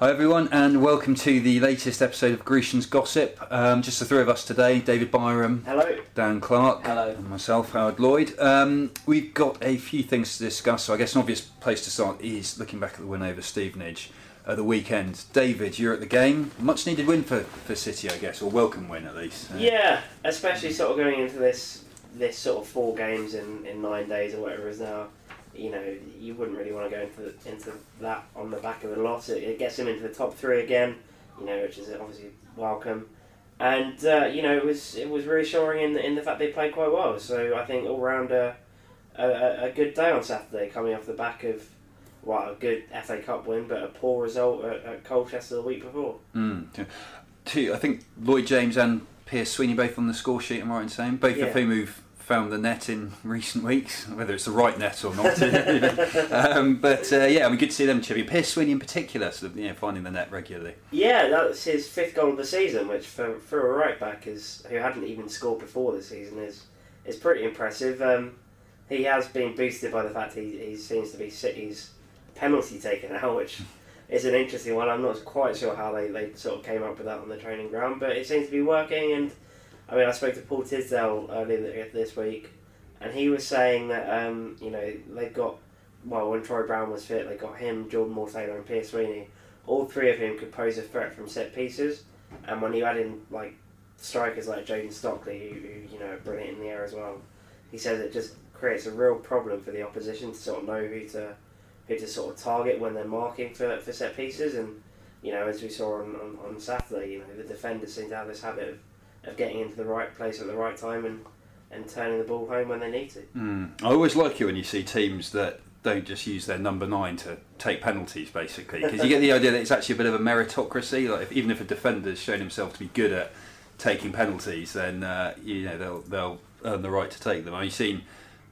Hi everyone, and welcome to the latest episode of Grecian's Gossip. Um, just the three of us today: David Byram, Hello. Dan Clark, Hello. and myself, Howard Lloyd. Um, we've got a few things to discuss. So I guess an obvious place to start is looking back at the win over Stevenage at the weekend. David, you're at the game. Much needed win for, for City, I guess, or welcome win at least. Uh, Yeah, especially sort of going into this this sort of four games in, in nine days or whatever it is now. You know, you wouldn't really want to go into into that on the back of a loss. It, it gets him into the top three again. You know, which is obviously welcome. And uh, you know, it was it was reassuring in the, in the fact they played quite well. So I think all round a, a, a good day on Saturday, coming off the back of well, a good FA Cup win, but a poor result at, at Colchester the week before. Mm. Two- I think Lloyd James and Pierce Sweeney both on the score sheet. Am I right in saying both Yeah. of whom who've found the net in recent weeks, whether it's the right net or not. um, but uh, yeah, I mean, good to see them chipping. Pierce Sweeney in particular, sort of, you know, finding the net regularly. Yeah, that's his fifth goal of the season, which for, for a right back is who hadn't even scored before the season is is pretty impressive. Um, he has been boosted by the fact he, he seems to be City's penalty taken out, which is an interesting one. I'm not quite sure how they, they sort of came up with that on the training ground, but it seems to be working. And I mean, I spoke to Paul Tisdale earlier this week, and he was saying that um, you know they've got well when Troy Brown was fit, they got him, Jordan Moore Taylor, and Pierce Sweeney all three of them could pose a threat from set pieces. And when you add in like strikers like Jayden Stockley, who, who you know are brilliant in the air as well, he says it just creates a real problem for the opposition to sort of know who to who to sort of target when they're marking for, for set pieces. And you know, as we saw on, on, on Saturday, you know the defenders seem to have this habit of, of getting into the right place at the right time and and turning the ball home when they need to. Mm. I always like it when you see teams that don't just use their number nine to take penalties, basically, because you get the idea that it's actually a bit of a meritocracy. Like, if, even if a defender's shown himself to be good at taking penalties, then uh, you know they'll they'll earn the right to take them. I've seen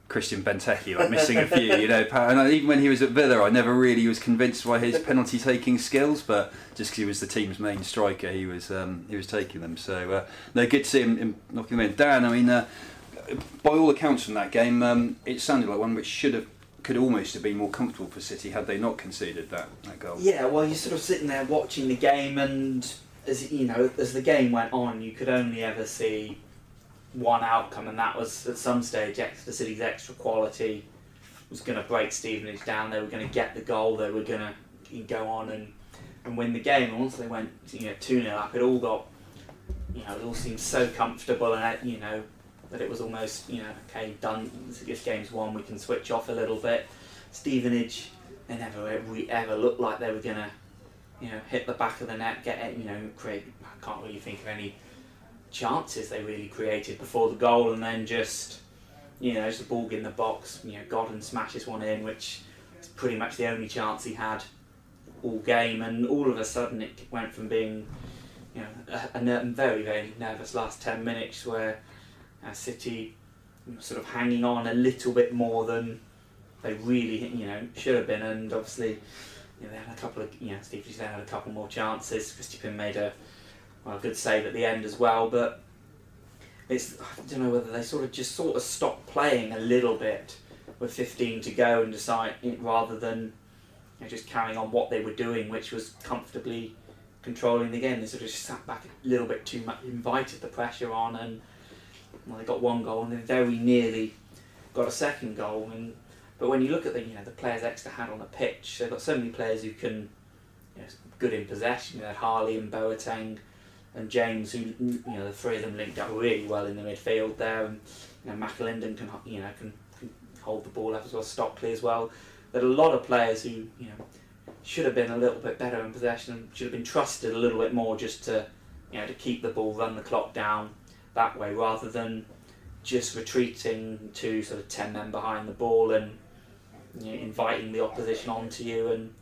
Christian Benteke like missing a few, you know, and even when he was at Villa, I never really was convinced by his penalty taking skills, but just because he was the team's main striker, he was um, he was taking them. So uh, no, good to see him, him knocking them in. Dan, I mean. Uh, by all accounts from that game, um, it sounded like one which should have, could almost have been more comfortable for City had they not conceded that, that goal. Yeah, well, you're sort of sitting there watching the game, and as you know, as the game went on, you could only ever see one outcome, and that was at some stage Exeter City's extra quality was going to break Stevenage down. They were going to get the goal. They were going to go on and, and win the game. And once they went, you know, two 0 up, it all got, you know, it all seemed so comfortable, and you know, that it was almost, you know, okay, done. This game's won. We can switch off a little bit. Stevenage, they never ever, ever looked like they were going to, you know, hit the back of the net, get it, you know, create. I can't really think of any chances they really created before the goal, and then just, you know, just a ball in the box. You know, Godden smashes one in, which is pretty much the only chance he had all game, and all of a sudden it went from being, you know, a, a very very nervous last ten minutes where uh, City sort of hanging on a little bit more than they really, you know, should have been, and obviously. You know, they had a couple of, you know, Steve Bruce had a couple more chances. Christy Pym made a, well, a good save at the end as well, but it's I don't know whether they sort of just sort of stopped playing a little bit with 15 to go and decide rather than you know, just carrying on what they were doing, which was comfortably controlling the game. They sort of just sat back a little bit too much, invited the pressure on, and well, they got one goal and they very nearly got a second goal. And but when you look at the you know the players Exeter had on the pitch, they've got so many players who can you know, good in possession. You know, Harley and Boateng and James, who you know the three of them linked up really well in the midfield there, and you know McAlinden can you know can, can hold the ball up as well, Stockley as well. There are a lot of players who you know should have been a little bit better in possession and should have been trusted a little bit more just to you know to keep the ball, run the clock down that way rather than just retreating to sort of ten men behind the ball and you know, inviting the opposition onto you and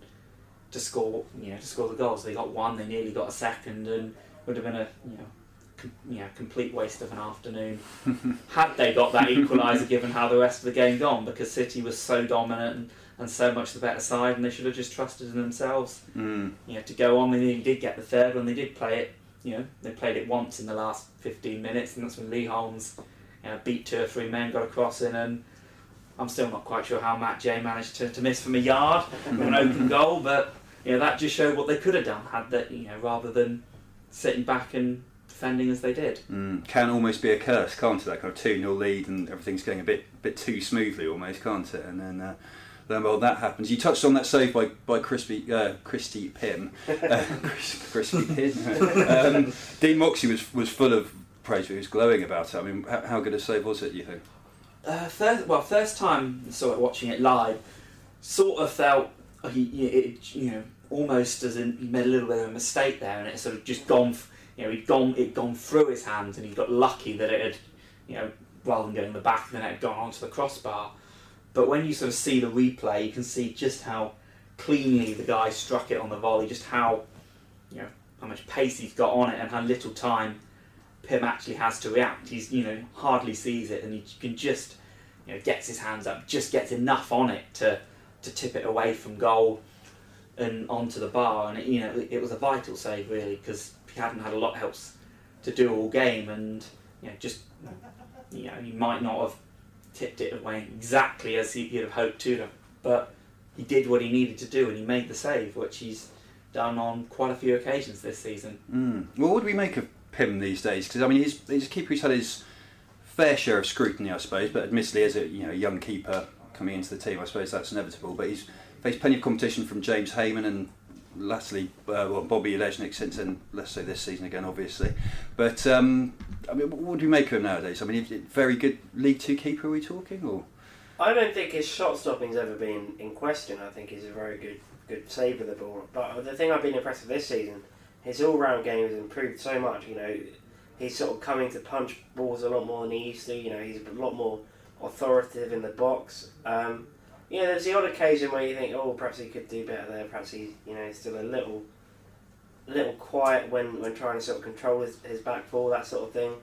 to score you know to score the goals. They got one, they nearly got a second, and would have been a you know com- you know complete waste of an afternoon. Had they got that equaliser given how the rest of the game gone because City was so dominant and, and so much the better side and they should have just trusted in themselves. Mm. you know to go on they nearly did get the third when they did play it you know they played it once in the last 15 minutes and that's when Lee Holmes you know, beat two or three men got a cross in and I'm still not quite sure how Matt Jay managed to, to miss from a yard with an open goal but you know that just showed what they could have done had that you know rather than sitting back and defending as they did. Mm, can almost be a curse, can't it? That kind of 2 0 lead and everything's going a bit bit too smoothly almost, can't it? And then. Uh, then well, that happens. You touched on that save by by Crispy uh, Christy Pym, uh, Crispy Pym. um, Dean Moxey was was full of praise. But he was glowing about it. I mean, how, how good a save was it? You think? Uh, first, well, first time saw it watching it live, sort of felt he, it, you know, almost as in he made a little bit of a mistake there, and it sort of just gone, you know, he'd gone, it gone through his hands, and he got lucky that it had, you know, rather than going the back, of the net, gone onto the crossbar. But when you sort of see the replay, you can see just how cleanly the guy struck it on the volley, just how, you know, how much pace he's got on it, and how little time Pym actually has to react. He's, you know, hardly sees it, and he can just, you know, gets his hands up, just gets enough on it to to tip it away from goal and onto the bar. And it, you know, it was a vital save really because he hadn't had a lot else to do all game, and you know, just you know, he might not have tipped it away exactly as he, he'd have hoped to, but he did what he needed to do, and he made the save, which he's done on quite a few occasions this season. Mm. Well, what do we make of Pym these days? Because I mean, he's, he's a keeper who's had his fair share of scrutiny, I suppose, but admittedly, as a you know young keeper coming into the team, I suppose that's inevitable. But he's faced plenty of competition from James Hamon and lastly, uh, well, Bobby Olejnik since then, let's say this season again, obviously. But um, I mean, what do you make of him nowadays? I mean, very good League Two keeper. Are we talking or? I don't think his shot stopping's ever been in question. I think he's a very good good save of the ball. But the thing I've been impressed with this season, his all round game has improved so much. You know, he's sort of coming to punch balls a lot more than he used to. You know, he's a lot more authoritative in the box. Um, you know, there's the odd occasion where you think, oh, perhaps he could do better there. Perhaps he's, you know, still a little, little quiet when, when trying to sort of control his, his back four, that sort of thing.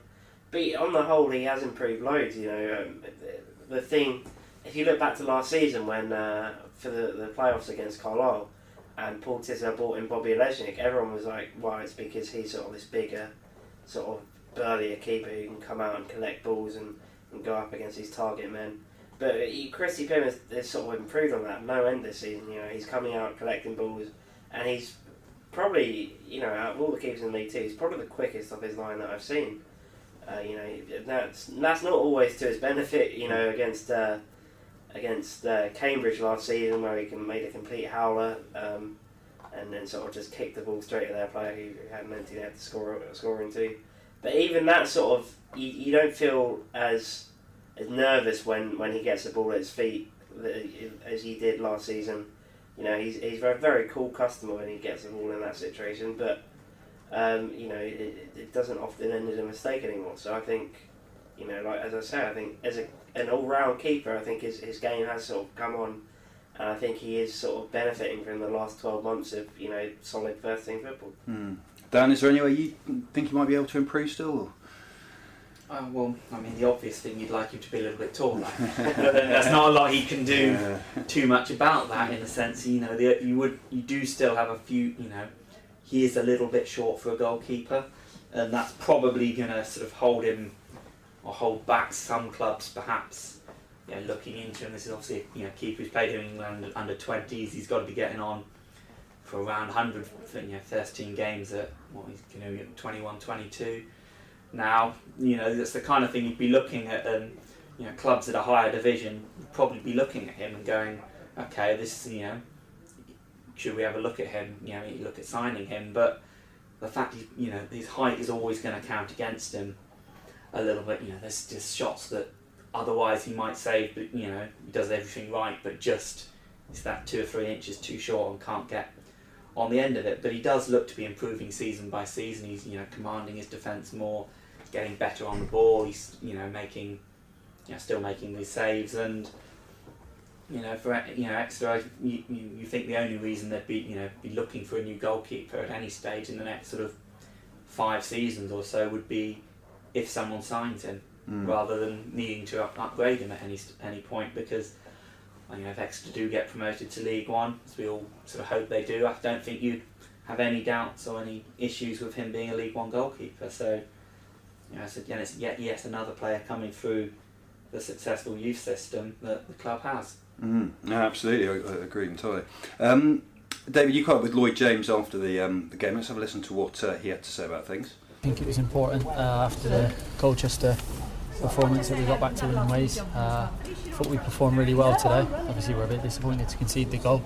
But on the whole, he has improved loads. You know, um, the thing, if you look back to last season when uh, for the, the playoffs against Carlisle, and Paul Tisdale brought in Bobby Olejnik, everyone was like, "Why?" It's because he's sort of this bigger, sort of burlier keeper who can come out and collect balls and and go up against his target men. But Christy Pym has, has, sort of improved on that. No end this season. You know, he's coming out collecting balls, and he's probably you know out of all the keepers in the league too, he's probably the quickest of his line that I've seen. Uh, you know, that's that's not always to his benefit. You know, against uh, against uh, Cambridge last season, where he can made a complete howler. Um, and then sort of just kicked the ball straight at their player who had meant to have to score score into. But even that sort of you, you don't feel as as nervous when, when he gets the ball at his feet as he did last season. You know, he's he's a very cool customer when he gets the ball in that situation, but um, you know, it, it doesn't often end in a mistake anymore. So I think, you know, like as I say, I think as a, an all-round keeper, I think his, his game has sort of come on, and I think he is sort of benefiting from the last twelve months of you know solid first team football. Hmm. Dan, is there any way you think he might be able to improve still? Uh, well, I mean, the obvious thing you'd like him to be a little bit taller, but then there's not a lot he can do yeah. too much about that. In a sense, you know, the, you would you do still have a few. You know, he is a little bit short for a goalkeeper, and that's probably going to sort of hold him or hold back some clubs, perhaps. You know, looking into him, this is obviously you know keeper who's played in England under twenties. He's got to be getting on for around 100, you know, 13 games at what he's you know 21, 22 now. You know, that's the kind of thing you'd be looking at, and you know, clubs at a higher division would probably be looking at him and going, okay, this is, you know, should we have a look at him? You know, you look at signing him, but the fact he, you know, his height is always going to count against him a little bit. You know, there's just shots that otherwise he might save, but you know, he does everything right, but just it's that two or three inches too short and can't get on the end of it. But he does look to be improving season by season. He's you know commanding his defence more getting better on the ball. He's you know making, you know, still making these saves, and you know for you know Exeter, you, you, you think the only reason they'd be you know be looking for a new goalkeeper at any stage in the next sort of five seasons or so would be if someone signs him, mm. rather than needing to up, upgrade him at any any point because. You know, if Exeter do get promoted to League One, as we all sort of hope they do, I don't think you'd have any doubts or any issues with him being a League One goalkeeper. So, you know, so again, it's yet yet another player coming through the successful youth system that the club has. Mm, no, absolutely, I, I agree entirely. Um, David, you caught up with Lloyd James after the um, the game. Let's have a listen to what uh, he had to say about things. I think it was important uh, after the Colchester performance that we got back to winning ways. Uh, I thought we performed really well today. Obviously, we're a bit disappointed to concede the goal,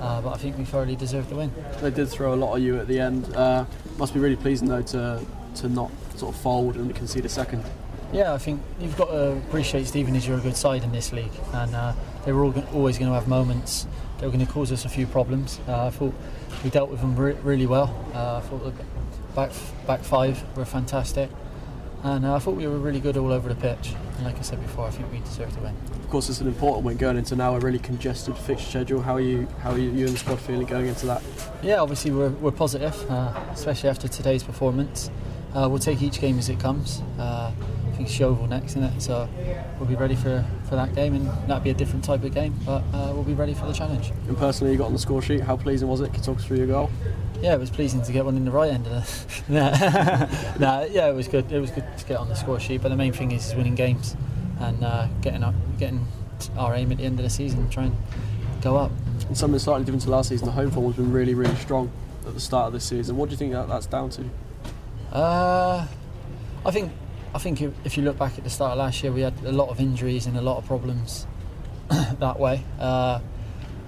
uh, but I think we thoroughly deserved the win. They did throw a lot at you at the end. Uh, must be really pleasing though to to not sort of fold and concede a second. Yeah, I think you've got to appreciate Stevenage are a good side in this league, and uh, they were all, always going to have moments that were going to cause us a few problems. Uh, I thought we dealt with them re- really well. Uh, I thought the back back five were fantastic, and uh, I thought we were really good all over the pitch. And like I said before, I think we deserved to win. Of course, it's an important win going into now a really congested fixture schedule. How are you? How are you, you and the squad feeling going into that? Yeah, obviously we're, we're positive, uh, especially after today's performance. Uh, we'll take each game as it comes. Uh, I think it's Yeovil next, isn't it? So we'll be ready for, for that game, and that'll be a different type of game, but uh, we'll be ready for the challenge. And personally, you got on the score sheet. How pleasing was it? Can you talk us through your goal? Yeah, it was pleasing to get one in the right end of the. nah, nah, yeah, it was good. It was good to get on the score sheet, but the main thing is, is winning games and uh, getting up, getting our aim at the end of the season, try and go up. And something slightly different to last season. The home form has been really, really strong at the start of this season. What do you think that that's down to? Uh, I think I think if you look back at the start of last year, we had a lot of injuries and a lot of problems that way. Uh,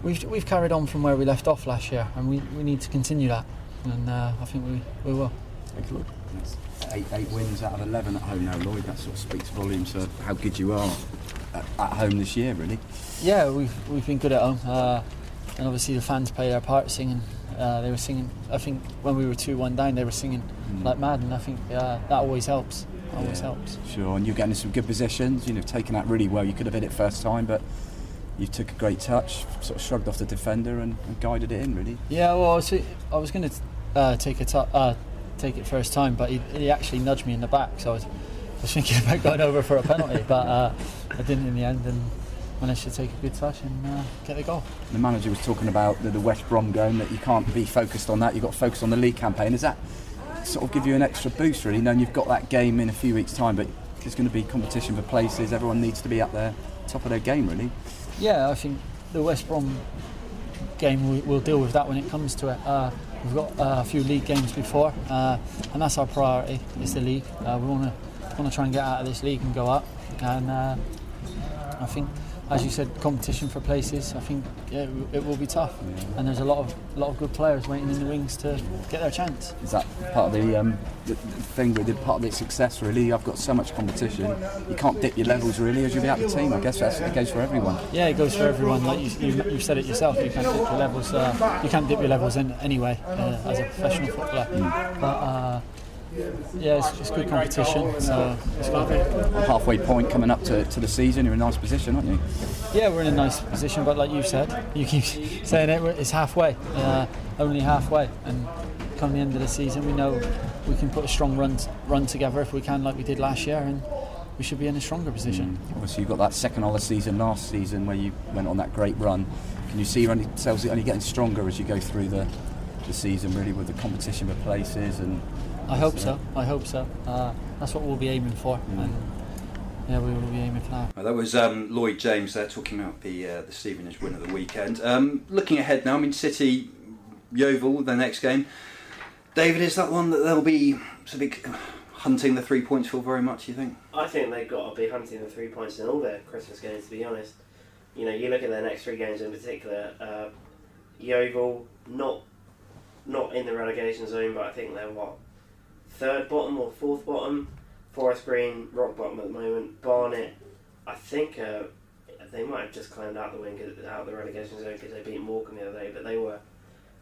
we've we've carried on from where we left off last year, and we, we need to continue that, and uh, I think we, we will. Thank you, Lloyd. Eight, eight wins out of 11 at home now, Lloyd. That sort of speaks volumes of how good you are at, at home this year, really. Yeah, we've we've been good at home, uh, and obviously the fans play their part singing. Uh, they were singing. I think when we were two one down, they were singing Mm. like mad, and I think uh, that always helps. Always Yeah. helps. Sure, and you're getting some good positions. You know, taken that really well. You could have hit it first time, but you took a great touch, sort of shrugged off the defender and, and guided it in, really. Yeah, well, I was, I was going to uh, take it up, uh, take it first time, but he, he actually nudged me in the back, so I was, I was thinking about going over for a penalty, but uh, I didn't in the end, and managed to take a good touch and uh, get the goal. The manager was talking about the, the West Brom game that you can't be focused on that. You've got to focus on the league campaign. Does that sort of give you an extra boost, really, knowing you've got that game in a few weeks' time, but there's going to be competition for places. Everyone needs to be up there, top of their game, really. Yeah, I think the West Brom game we, we'll deal with that when it comes to it. Uh, we've got uh, a few league games before, uh, and that's our priority. It's the league. Uh, we want to want to try and get out of this league and go up. And uh, I think, as you said, competition for places. I think yeah, it, will- be tough, and there's a lot of a lot of good players waiting in the wings to get their chance. Is that part of the, um, the, the thing with the part of its success, really? I've got so much competition. You can't dip your levels, really, as you'll be the team. I guess that's the case for everyone. Yeah, it goes for everyone. Like you, you, you've said it yourself, you can't dip your levels. Uh, you can't dip your levels in anyway uh, as a professional footballer. But uh, yeah, it's, it's good competition. So it's good. Halfway point coming up to, to the season, you're in a nice position, aren't you? Yeah, we're in a nice position. But like you said, you keep saying it. It's halfway, uh, only halfway, and come the end of the season, we know we can put a strong run run together if we can, like we did last year, and we should be in a stronger position. Obviously, you've got that second the season last season where you went on that great run. Can you see yourselves only getting stronger as you go through the, the season, really, with the competition for places and I hope so. I hope so. Uh, that's what we'll be aiming for, and yeah, we will be aiming for that. Well, that was um, Lloyd James there talking about the uh, the Stevenage win of the weekend. Um, looking ahead now, I mean City, Yeovil, the next game. David, is that one that they'll be sort of hunting the three points for very much? You think? I think they've got to be hunting the three points in all their Christmas games. To be honest, you know, you look at their next three games in particular. Uh, Yeovil, not not in the relegation zone, but I think they're what third bottom or fourth bottom. Forest Green, rock bottom at the moment. Barnet, I think uh, they might have just climbed out the wing out of the relegation zone because they beat Morecambe the other day, but they were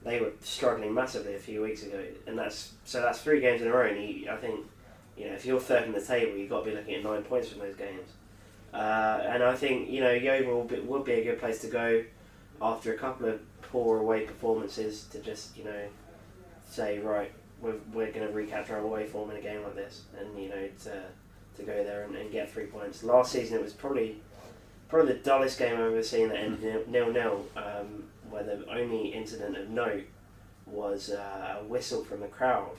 they were struggling massively a few weeks ago, and that's so that's three games in a row. And you, I think you know if you're third in the table, you've got to be looking at nine points from those games. Uh, and I think you know Yeovil will be a good place to go after a couple of poor away performances to just you know say right we're, we're going to recapture our away form in a game like this, and you know to to go there and, and get three points. Last season it was probably probably the dullest game I've ever seen that ended nil nil, um, where the only incident of note was uh, a whistle from the crowd,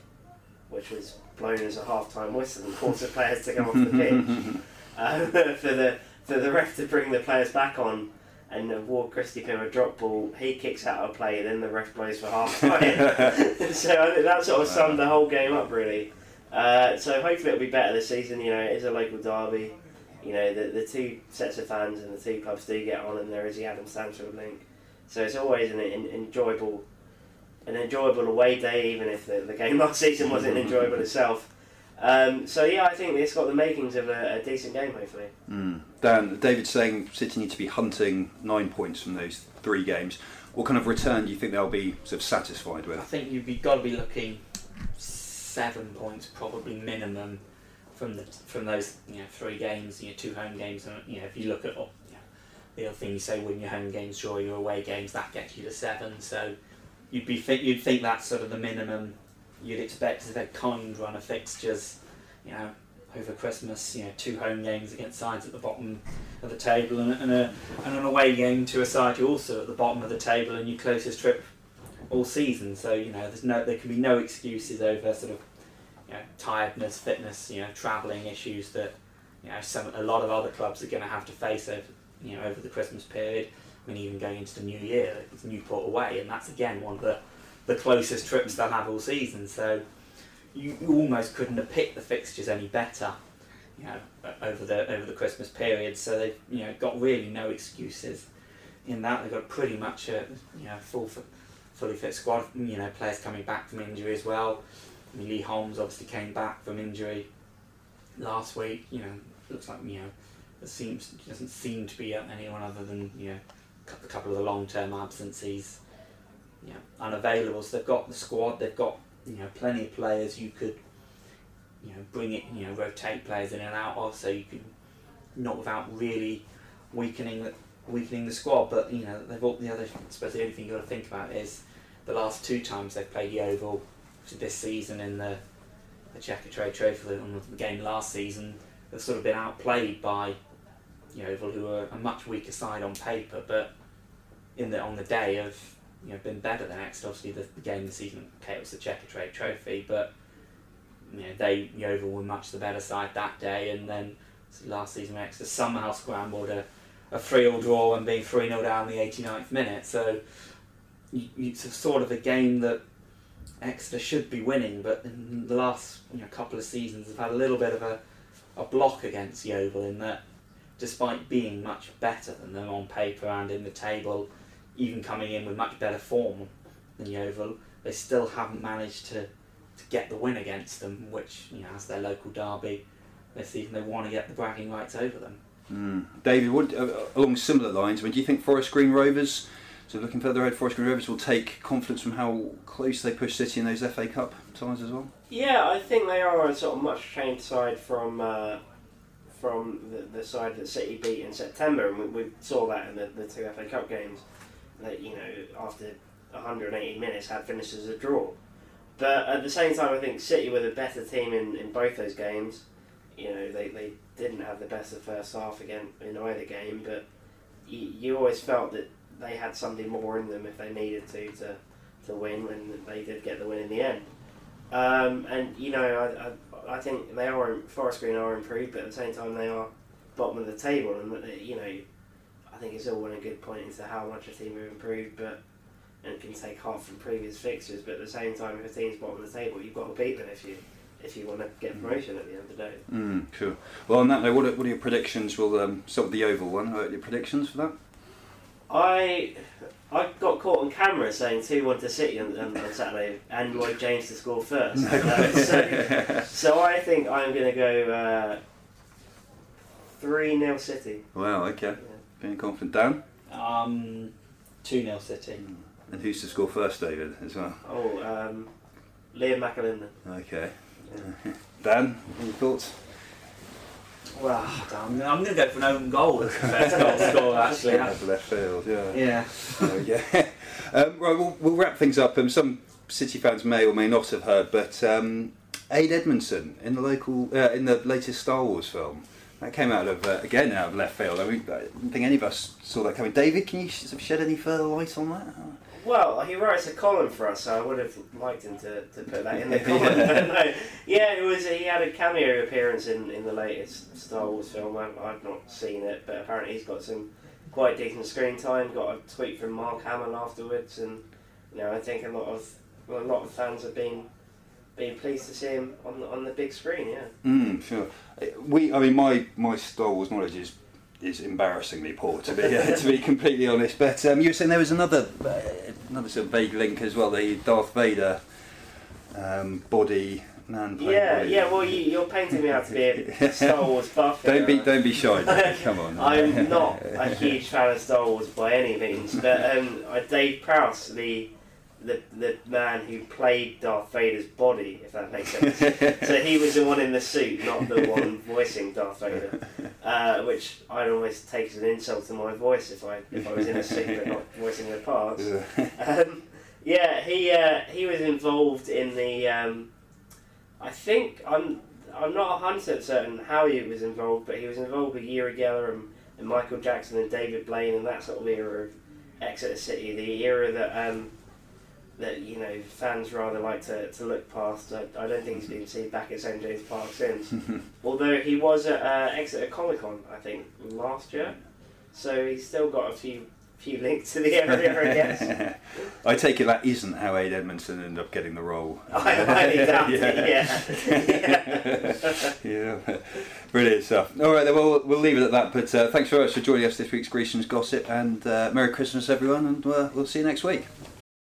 which was blown as a half time whistle and forced the players to come off the pitch uh, for the for the ref to bring the players back on and Ward Christy Pym a drop ball, he kicks out a play, then the ref blows for half time. so I think that sort of summed the whole game up really. Uh, so hopefully it'll be better this season. You know, it is a local derby. You know, the the two sets of fans and the two clubs do get on, and there is the Adam Stansfield link. So it's always an, an enjoyable, an enjoyable away day, even if the, the game last season wasn't enjoyable itself. Um, so yeah, I think it's got the makings of a, a decent game, hopefully. Mm. Dan, David's saying City need to be hunting nine points from those three games. What kind of return do you think they'll be sort of satisfied with? I think you've got to be looking seven points probably minimum from the from those you know three games, you know two home games, and you know if you look at oh, you know, the other thing you say win your home games, draw your away games, that gets you to seven. So you'd be think you'd think that's sort of the minimum you'd expect a kind run of fixtures, you know. Over Christmas, you know, two home games against sides at the bottom of the table, and, and, a, and an away game to a side who also at the bottom of the table, and your closest trip all season. So you know, there's no there can be no excuses over sort of you know tiredness, fitness, you know, travelling issues that you know some a lot of other clubs are going to have to face over you know over the Christmas period. I mean, even going into the new year, it's Newport away, and that's again one of the the closest trips they'll have all season. So you, you almost couldn't have picked the fixtures any better. You know, over the over the Christmas period, so they've you know got really no excuses in that. They've got pretty much a you know full fully fit squad. You know, players coming back from injury as well. I mean, Lee Holmes obviously came back from injury last week. You know, looks like you know, it seems doesn't seem to be anyone other than you know, a couple of the long term absences. You know, unavailable. So they've got the squad. They've got you know plenty of players you could you know bring it you know rotate players in and out of so you can not without really weakening the weakening the squad. But you know they've all the other. I suppose the only thing you have got to think about is the last two times they've played the Yeovil this season in the the Checkatrade Trophy on the game last season. They've sort of been outplayed by Yeovil, who are a much weaker side on paper, but in the on the day have you know been better than Exeter. Obviously, the, the game this season, okay, it was the Checkatrade Trophy, but you know they the Yeovil were much the better side that day, and then last season Exeter somehow scrambled a a 3 all draw and being 3 0 down the 89th minute. So you, it's sort of a game that Exeter should be winning, but in the last you know, couple of seasons have had a little bit of a, a block against Yeovil in that despite being much better than them on paper and in the table, even coming in with much better form than Yeovil, they still haven't managed to, to get the win against them, which, you know, as their local derby, this season they want to get the bragging rights over them. Mm. David, what, uh, along similar lines, I mean, do you think Forest Green Rovers, so looking further ahead, Forest Green Rovers will take confidence from how close they push City in those FA Cup ties as well? Yeah, I think they are a sort of much changed side from uh, from the, the side that City beat in September, and we, we saw that in the, the two FA Cup games. That you know, after 180 minutes, had finished as a draw. But at the same time, I think City were the better team in, in both those games. You know, they, they didn't have the best of first half again in either game, but you, you always felt that they had something more in them if they needed to to, to win, and they did get the win in the end. Um, and you know, I, I, I think they are Forest Green are improved, but at the same time they are bottom of the table, and you know, think it's all one a good point into how much a team have improved, but and can take heart from previous fixtures. But at the same time, if a team's bottom of the table, you've got to beat them if you if you want to get promotion at the end of the day. Mm, cool. Well, on that note, what are, what are your predictions? We'll um, start with the Yeovil one. What are your predictions for that? I I got caught on camera saying 2 1 to City on, on, on Saturday and Lloyd James to score first. Uh, so, so I think I'm going to go 3 uh, 0 City. Wow, okay. Being confident. Dan? Um, 2 0 City. And who's to score first, David, as well? Oh, um, Liam McAlinden. Okay. Dan, any thoughts? Well, I'm, I'm going to go for an own goal as the best goal scorer, actually. That's left field, yeah. Yeah. Yeah. um, right, we'll, we'll wrap things up. Um, some City fans may or may not have heard, but um, Ade Edmondson in the local, uh, in the latest Star Wars film, that came out of uh, again out of left field. I mean, I don't think any of us saw that coming. David, can you shed any further light on that? Well, he writes a column for us, so I would have liked him to, to put that in the column. yeah. no, yeah, it was. He had a cameo appearance in, in the latest Star Wars film. I've, I've not seen it, but apparently he's got some quite decent screen time. Got a tweet from Mark Hamill afterwards, and you know I think a lot of well, a lot of fans have been been pleased to see him on the, on the big screen. Yeah. Mm, sure. We, I mean, my my Star Wars knowledge is is embarrassingly poor to be uh, to be completely honest. But um, you were saying there was another uh, another sort of vague link as well. The Darth Vader um, body man. Yeah, body. yeah. Well, you, you're painting me out to be a Star Wars buff. Don't be don't be shy. Come on. I'm not a huge fan of Star Wars by any means, but um, Dave Prowse, the, the the man who played Darth Vader's body, if that makes sense. so he was the one in the suit, not the one voicing Darth Vader, uh, which I'd almost take as an insult to my voice if I if I was in a suit but not voicing the parts. Um, yeah, he uh, he was involved in the. Um, I think I'm I'm not hundred percent certain how he was involved, but he was involved with Uri Geller and, and Michael Jackson and David Blaine and that sort of era of Exeter City, the era that um, that you know fans rather like to, to look past. I, I don't think he's been seen back at St James Park since. Although he was at uh, Exeter Comic Con, I think last year, so he's still got a few few links to the area, I guess. I take it that isn't how Ade Edmondson ended up getting the role. I highly doubt it. Yeah. yeah. Brilliant stuff. All right, then we'll, we'll leave it at that. But uh, thanks very much for joining us this week's Grecians Gossip, and uh, Merry Christmas, everyone, and uh, we'll see you next week.